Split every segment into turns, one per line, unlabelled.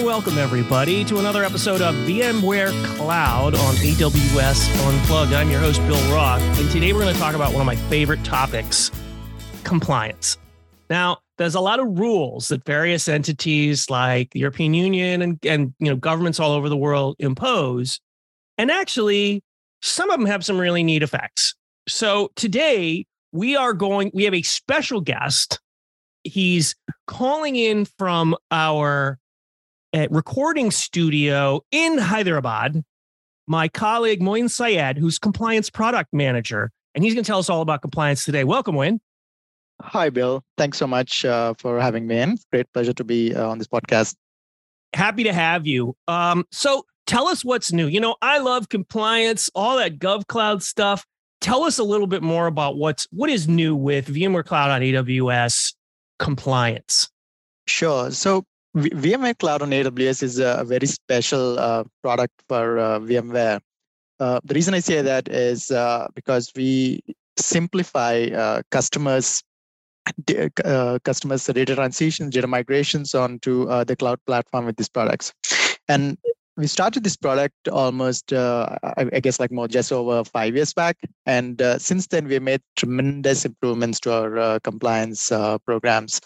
And welcome, everybody, to another episode of VMware Cloud on AWS Unplugged. I'm your host, Bill Roth. And today we're going to talk about one of my favorite topics compliance. Now, there's a lot of rules that various entities like the European Union and, and you know governments all over the world impose. And actually, some of them have some really neat effects. So today we are going, we have a special guest. He's calling in from our recording studio in Hyderabad, my colleague Moin Syed, who's compliance product manager, and he's going to tell us all about compliance today. Welcome, Moin.
Hi, Bill. Thanks so much uh, for having me in. Great pleasure to be uh, on this podcast.
Happy to have you. Um, so tell us what's new. You know, I love compliance, all that GovCloud stuff. Tell us a little bit more about what's what is new with VMware Cloud on AWS compliance.
Sure. So VMware Cloud on AWS is a very special uh, product for uh, VMware. Uh, the reason I say that is uh, because we simplify uh, customers uh, customers data transitions, data migrations onto the cloud platform with these products. And we started this product almost I, guess like more just over five years back and since then we made tremendous improvements to our compliance programs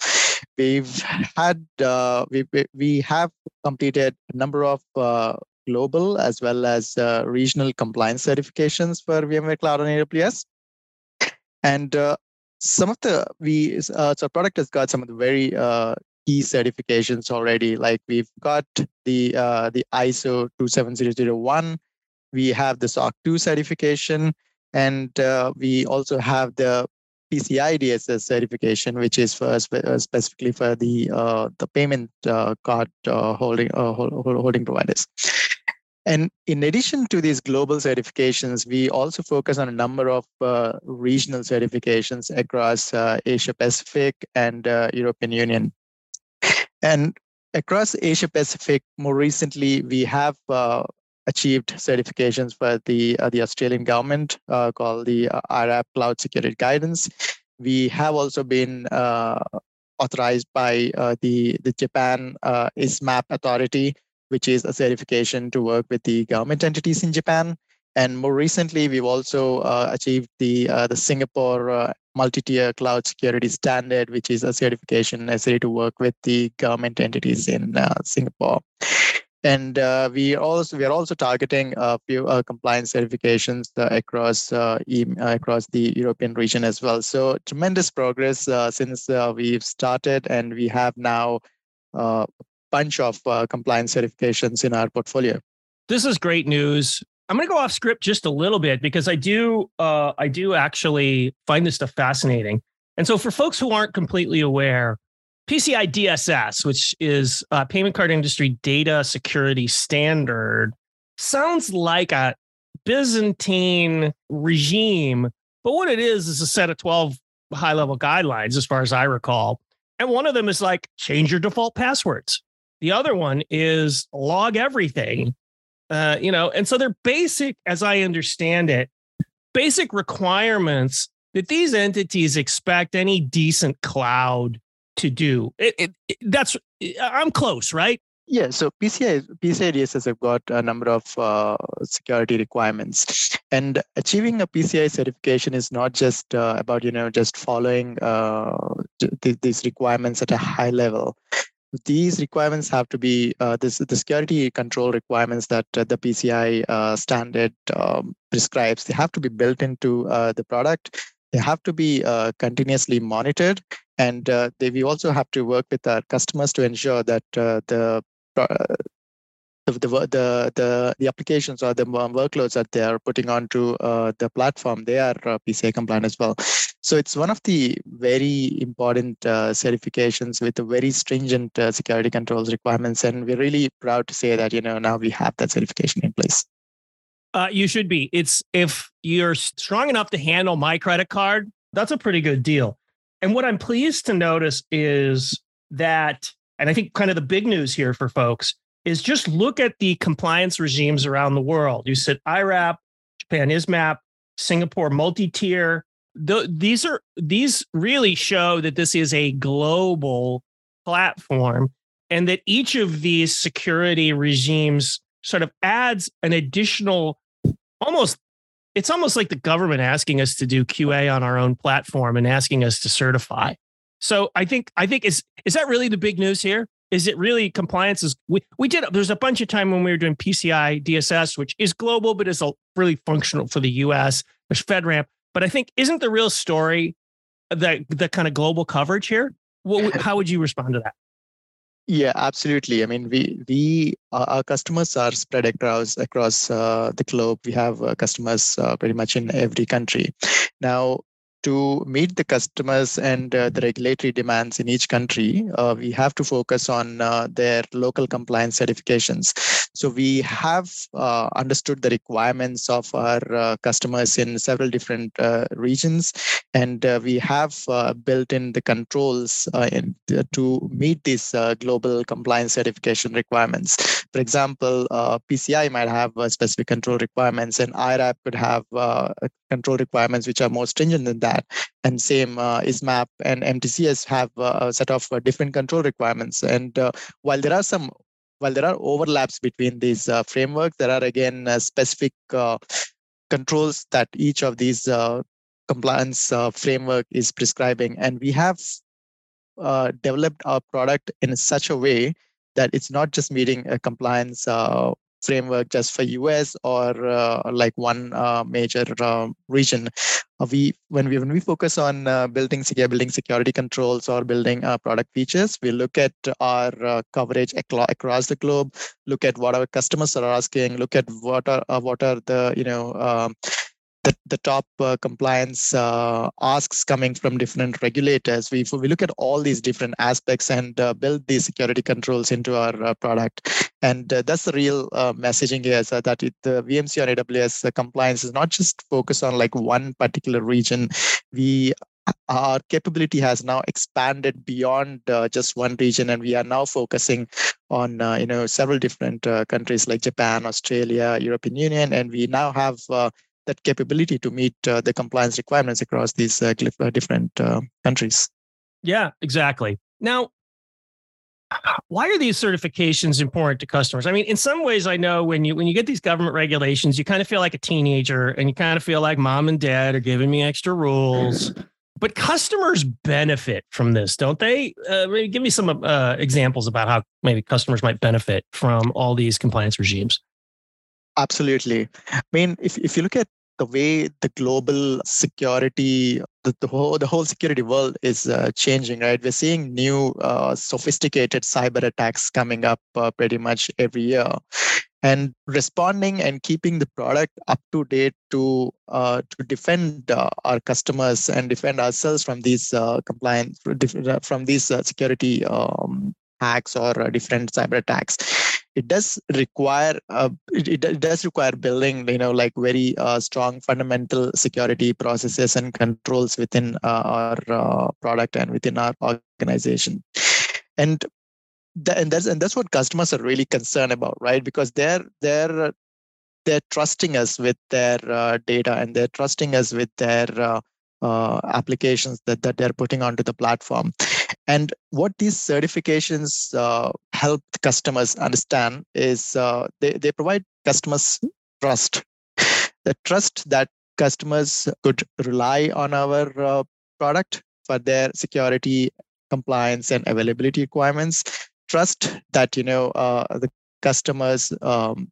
we've had uh, we, we have completed a number of uh, global as well as regional compliance certifications for vmware cloud on aws and some of the we uh, so product has got some of the very uh, key certifications already. Like we've got the uh, the ISO 27001, we have the SOC 2 certification, and uh, we also have the PCI DSS certification, which is for uh, specifically for the uh, the payment uh, card uh, holding holding providers. And in addition to these global certifications, we also focus on a number of regional certifications across Asia Pacific and European Union. And across Asia Pacific, more recently, we have uh, achieved certifications for the uh, the Australian government uh, called the uh, IRAP Cloud Security Guidance. We have also been uh, authorized by uh, the the Japan ISMAP Authority, which is a certification to work with the government entities in Japan. And more recently, we've also uh, achieved the uh, the Singapore uh, multi-tier cloud security standard, which is a certification necessary to work with the government entities in uh, Singapore. And uh, we also we are also targeting a few uh, compliance certifications uh, across uh, across the European region as well. So tremendous progress since we've started, and we have now a bunch of compliance certifications in our portfolio.
This is great news I'm going to go off script just a little bit because I do uh, I do actually find this stuff fascinating. And so for folks who aren't completely aware, PCI DSS, which is a payment card industry data security standard, sounds like a Byzantine regime, but what it is is a set of 12 high level guidelines, as far as I recall. And one of them is like change your default passwords. The other one is log everything uh, you know, and so they're basic, as I understand it, basic requirements that these entities expect any decent cloud to do. It, it, that's I'm close, right?
Yeah, so PCI PCI DSS have got a number of uh, security requirements, and achieving a PCI certification is not just uh, about you know just following uh, th- these requirements at a high level these requirements have to be uh, this, the security control requirements that uh, the PCI uh, standard um, prescribes. They have to be built into the product. They have to be continuously monitored, and uh, they, we also have to work with our customers to ensure that the the, the the the applications or the workloads that they are putting onto the platform they are PCI compliant as well. So it's one of the very important uh, certifications with very stringent uh, security controls requirements, and we're really proud to say that you know now we have that certification in place.
Uh, you should be. It's if you're strong enough to handle my credit card, that's a pretty good deal. And what I'm pleased to notice is that, and I think kind of the big news here for folks is just look at the compliance regimes around the world. You said IRAP, Japan ISMAP, Singapore multi-tier, the, these are these really show that this is a global platform and that each of these security regimes sort of adds an additional almost it's almost like the government asking us to do QA on our own platform and asking us to certify. So I think I think is is that really the big news here? Is it really compliance? Is we we did there's a bunch of time when we were doing PCI DSS, which is global but is really functional for the US. There's FedRAMP, but I think isn't the real story that the kind of global coverage here? Well, how would you respond to that?
Yeah, absolutely. I mean, we we uh, our customers are spread across across uh, the globe. We have uh, customers uh, pretty much in every country. Now, to meet the customers and uh, the regulatory demands in each country, uh, we have to focus on uh, their local compliance certifications. So we have uh, understood the requirements of our uh, customers in several different uh, regions, and we have built in the controls in, to meet these global compliance certification requirements. For example, PCI might have specific control requirements, and IRAP could have control requirements which are more stringent than that. And same uh, ISMAP and MTCS have uh, a set of uh, different control requirements. And uh, while there are some while there are overlaps between these uh, frameworks, there are again uh, specific controls that each of these compliance framework is prescribing. And we have developed our product in such a way that it's not just meeting a compliance framework just for US or uh, like one uh, major uh, region. Uh, we when we when we focus on uh, building building security controls or building product features, we look at our coverage across the globe. Look at what our customers are asking. Look at what are what are the you know um, the, the top uh, compliance uh, asks coming from different regulators. We, we look at all these different aspects and uh, build these security controls into our uh, product. And uh, that's the real uh, messaging here, so that it, the VMC on AWS compliance is not just focused on like one particular region. We our capability has now expanded beyond uh, just one region and we are now focusing on uh, you know several different uh, countries like japan australia european union and we now have that capability to meet uh, the compliance requirements across these uh, uh different countries.
Yeah, exactly. Now, why are these certifications important to customers? I mean, in some ways, I know when you when you get these government regulations, you kind of feel like a teenager, and you kind of feel like mom and dad are giving me extra rules. But customers benefit from this, don't they? Uh, maybe give me some uh, examples about how maybe customers might benefit from all these compliance regimes.
Absolutely. I mean, if, if you look at the way the global security, the, the whole the whole security world is uh, changing, right? We're seeing new uh, sophisticated cyber attacks coming up uh, pretty much every year, and responding and keeping the product up to date to uh, to defend uh, our customers and defend ourselves from these uh, compliance from these security um, hacks or different cyber attacks it does require uh, it, it, does require building you know like very uh, strong fundamental security processes and controls within uh, our uh, product and within our organization and and that's and that's what customers are really concerned about right because they're they're they're trusting us with their uh, data and they're trusting us with their uh, applications that, that they're putting onto the platform. And what these certifications uh, help customers understand is uh, they, they provide customers trust. The trust that customers could rely on our uh, product for their security, compliance, and availability requirements. Trust that you know uh, the customers um,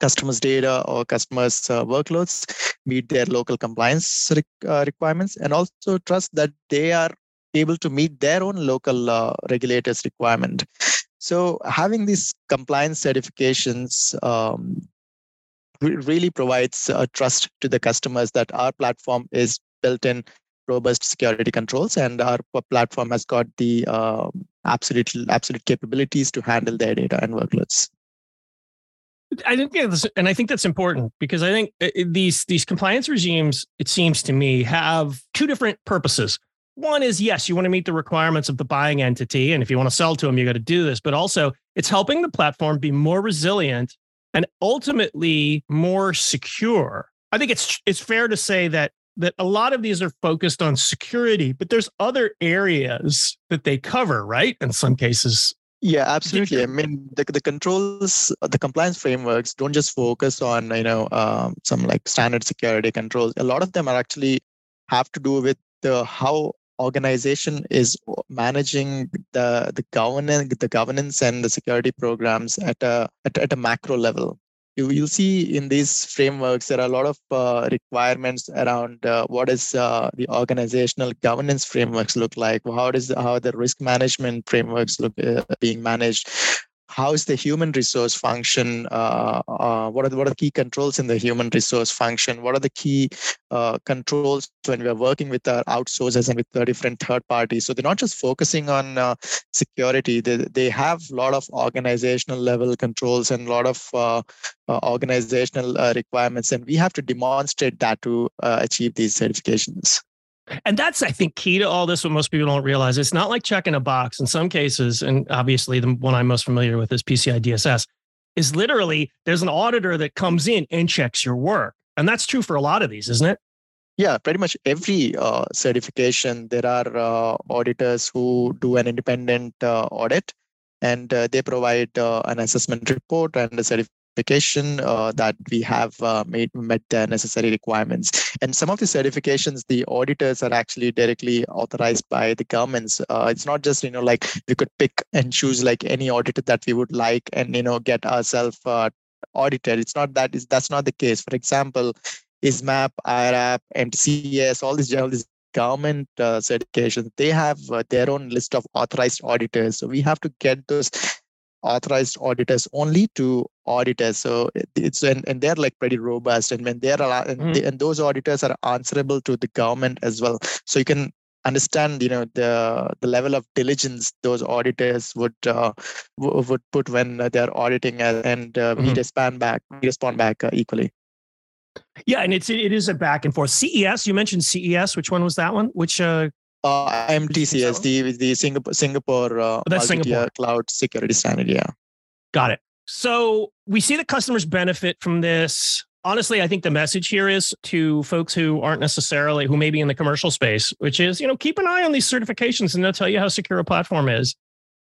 customers' data or customers' uh, workloads meet their local compliance re- uh, requirements, and also trust that they are able to meet their own local uh, regulators' requirement. So, having these compliance certifications um, really provides trust to the customers that our platform is built in robust security controls and our platform has got the uh, absolute absolute capabilities to handle their data and workloads
I think that's, and I think that's important because I think uh, these these compliance regimes, it seems to me, have two different purposes. One is yes, you want to meet the requirements of the buying entity, and if you want to sell to them, you got to do this. But also, it's helping the platform be more resilient and ultimately more secure. I think it's it's fair to say that that a lot of these are focused on security, but there's other areas that they cover, right? In some cases,
Yeah, absolutely. I mean, the, the controls, the compliance frameworks don't just focus on, you know, um, some like standard security controls. A lot of them are actually have to do with the how organization is managing the the governance the governance and the security programs at a at, at a macro level. You will see in these frameworks there are a lot of uh, requirements around uh, what is uh, the organizational governance frameworks look like how does how the risk management frameworks look uh, being managed how is the human resource function uh, uh, what are the, what are key controls in the human resource function? What are the key uh, controls when we are working with our outsourcers and with the different third parties? So they're not just focusing on uh, security. They, they have a lot of organizational level controls and a lot of uh, uh, organizational requirements and we have to demonstrate that to achieve these certifications
and that's, I think, key to all this. What most people don't realize, it's not like checking a box. In some cases, and obviously the one I'm most familiar with is PCI DSS, is literally there's an auditor that comes in and checks your work, and that's true for a lot of these, isn't it?
Yeah, pretty much every uh, certification, there are uh, auditors who do an independent uh, audit, and uh, they provide uh, an assessment report and a certification certification uh, that we have uh, made met the necessary requirements. And some of the certifications, the auditors are actually directly authorized by the governments. Uh, it's not just you know like we could pick and choose like any auditor that we would like and you know get ourselves uh, audited. It's not that is that's not the case. For example, ISMAP, IRAP, MTCS, all these all these government uh, certifications, they have uh, their own list of authorized auditors. So we have to get those authorized auditors only to auditors. So it's and, and they're like pretty robust. And when they're and, mm. they, and those auditors are answerable to the government as well. So you can understand you know the the level of diligence those auditors would uh, w- would put when they're auditing and uh, mm-hmm. we respond back we respond back uh, equally
yeah and it's it is a back and forth ces you mentioned ces which one was that one which uh
uh, MTCS, the the Singapore Singapore uh,
oh, that's Singapore
cloud security standard. Yeah,
got it. So we see that customers benefit from this. Honestly, I think the message here is to folks who aren't necessarily who may be in the commercial space, which is you know keep an eye on these certifications and they'll tell you how secure a platform is.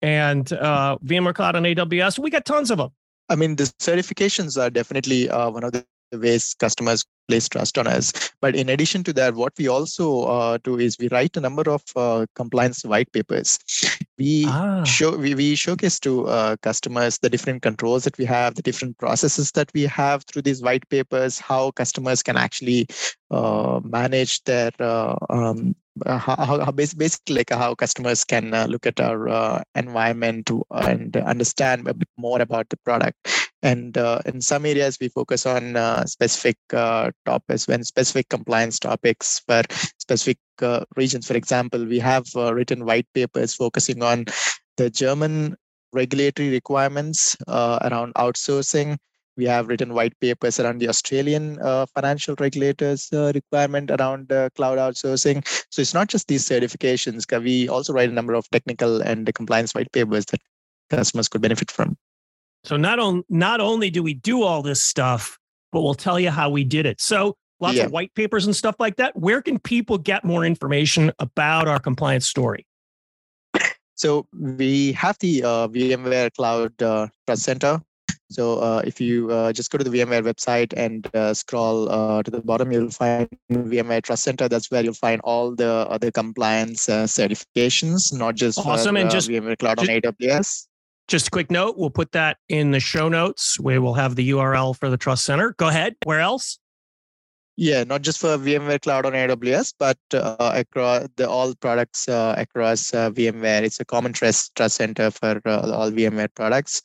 And uh, VMware Cloud on AWS, we got tons of them.
I mean, the certifications are definitely uh, one of the ways customers place trust on us. But in addition to that, what we also uh, do is we write a number of uh, compliance white papers. We ah. show we, we showcase to uh, customers the different controls that we have, the different processes that we have through these white papers, how customers can actually uh, manage their uh, um, uh, how, how basically like how customers can uh, look at our uh, environment and understand a bit more about the product and uh, in some areas we focus on uh, specific uh, topics when specific compliance topics for specific regions for example we have written white papers focusing on the german regulatory requirements around outsourcing we have written white papers around the Australian uh, financial regulators uh, requirement around uh, cloud outsourcing. So it's not just these certifications. We also write a number of technical and compliance white papers that customers could benefit from.
So not on not only do we do all this stuff, but we'll tell you how we did it. So lots yeah. of white papers and stuff like that. Where can people get more information about our compliance story?
So we have the uh, VMware Cloud uh, Trust Center so uh, if you uh, just go to the VMware website and uh, scroll uh, to the bottom, you'll find VMware Trust Center. That's where you'll find all the other compliance uh, certifications, not just
awesome. and just
VMware Cloud just, on AWS.
Just a quick note: we'll put that in the show notes. We will have the URL for the Trust Center. Go ahead. Where else?
Yeah, not just for VMware Cloud on AWS, but uh, across the all products uh, across uh, VMware. It's a common trust trust center for all VMware products.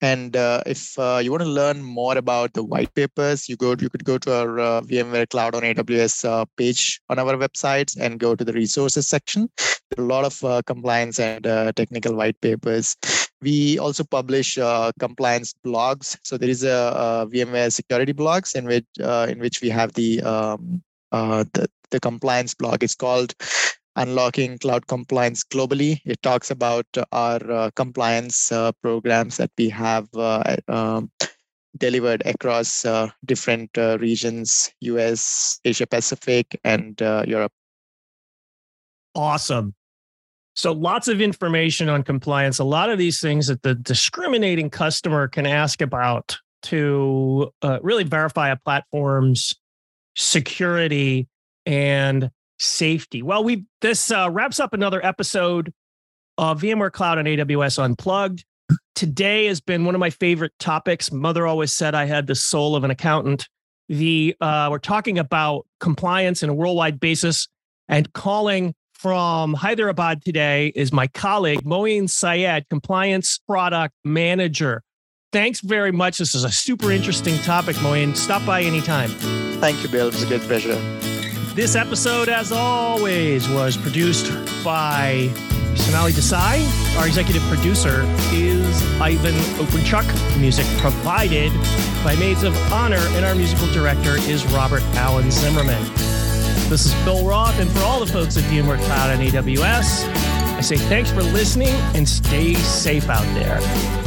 And uh, if uh, you want to learn more about the white papers, you go you could go to our uh, VMware Cloud on AWS uh, page on our websites and go to the resources section. There are a lot of uh, compliance and uh, technical white papers. We also publish compliance blogs. So there is a, a VMware security blogs in which in which we have the um, the, the compliance blog. It's called unlocking cloud compliance globally. It talks about our uh, compliance uh, programs that we have uh, um, delivered across uh, different uh, regions US, Asia Pacific, and uh, Europe.
Awesome. So lots of information on compliance, a lot of these things that the discriminating customer can ask about to uh, really verify a platform's security and safety. Well, we this uh, wraps up another episode of VMware Cloud and AWS Unplugged. Today has been one of my favorite topics. Mother always said I had the soul of an accountant. The uh, we're talking about compliance in a worldwide basis, and calling from Hyderabad today is my colleague Moin Syed, compliance product manager. Thanks very much. This is a super interesting topic, Moin. Stop by anytime.
Thank you, Bill. It was a great pleasure.
This episode, as always, was produced by Sonali Desai. Our executive producer is Ivan Openchuk. Music provided by Maids of Honor, and our musical director is Robert Allen Zimmerman. This is Bill Roth, and for all the folks at VMware Cloud and AWS, I say thanks for listening and stay safe out there.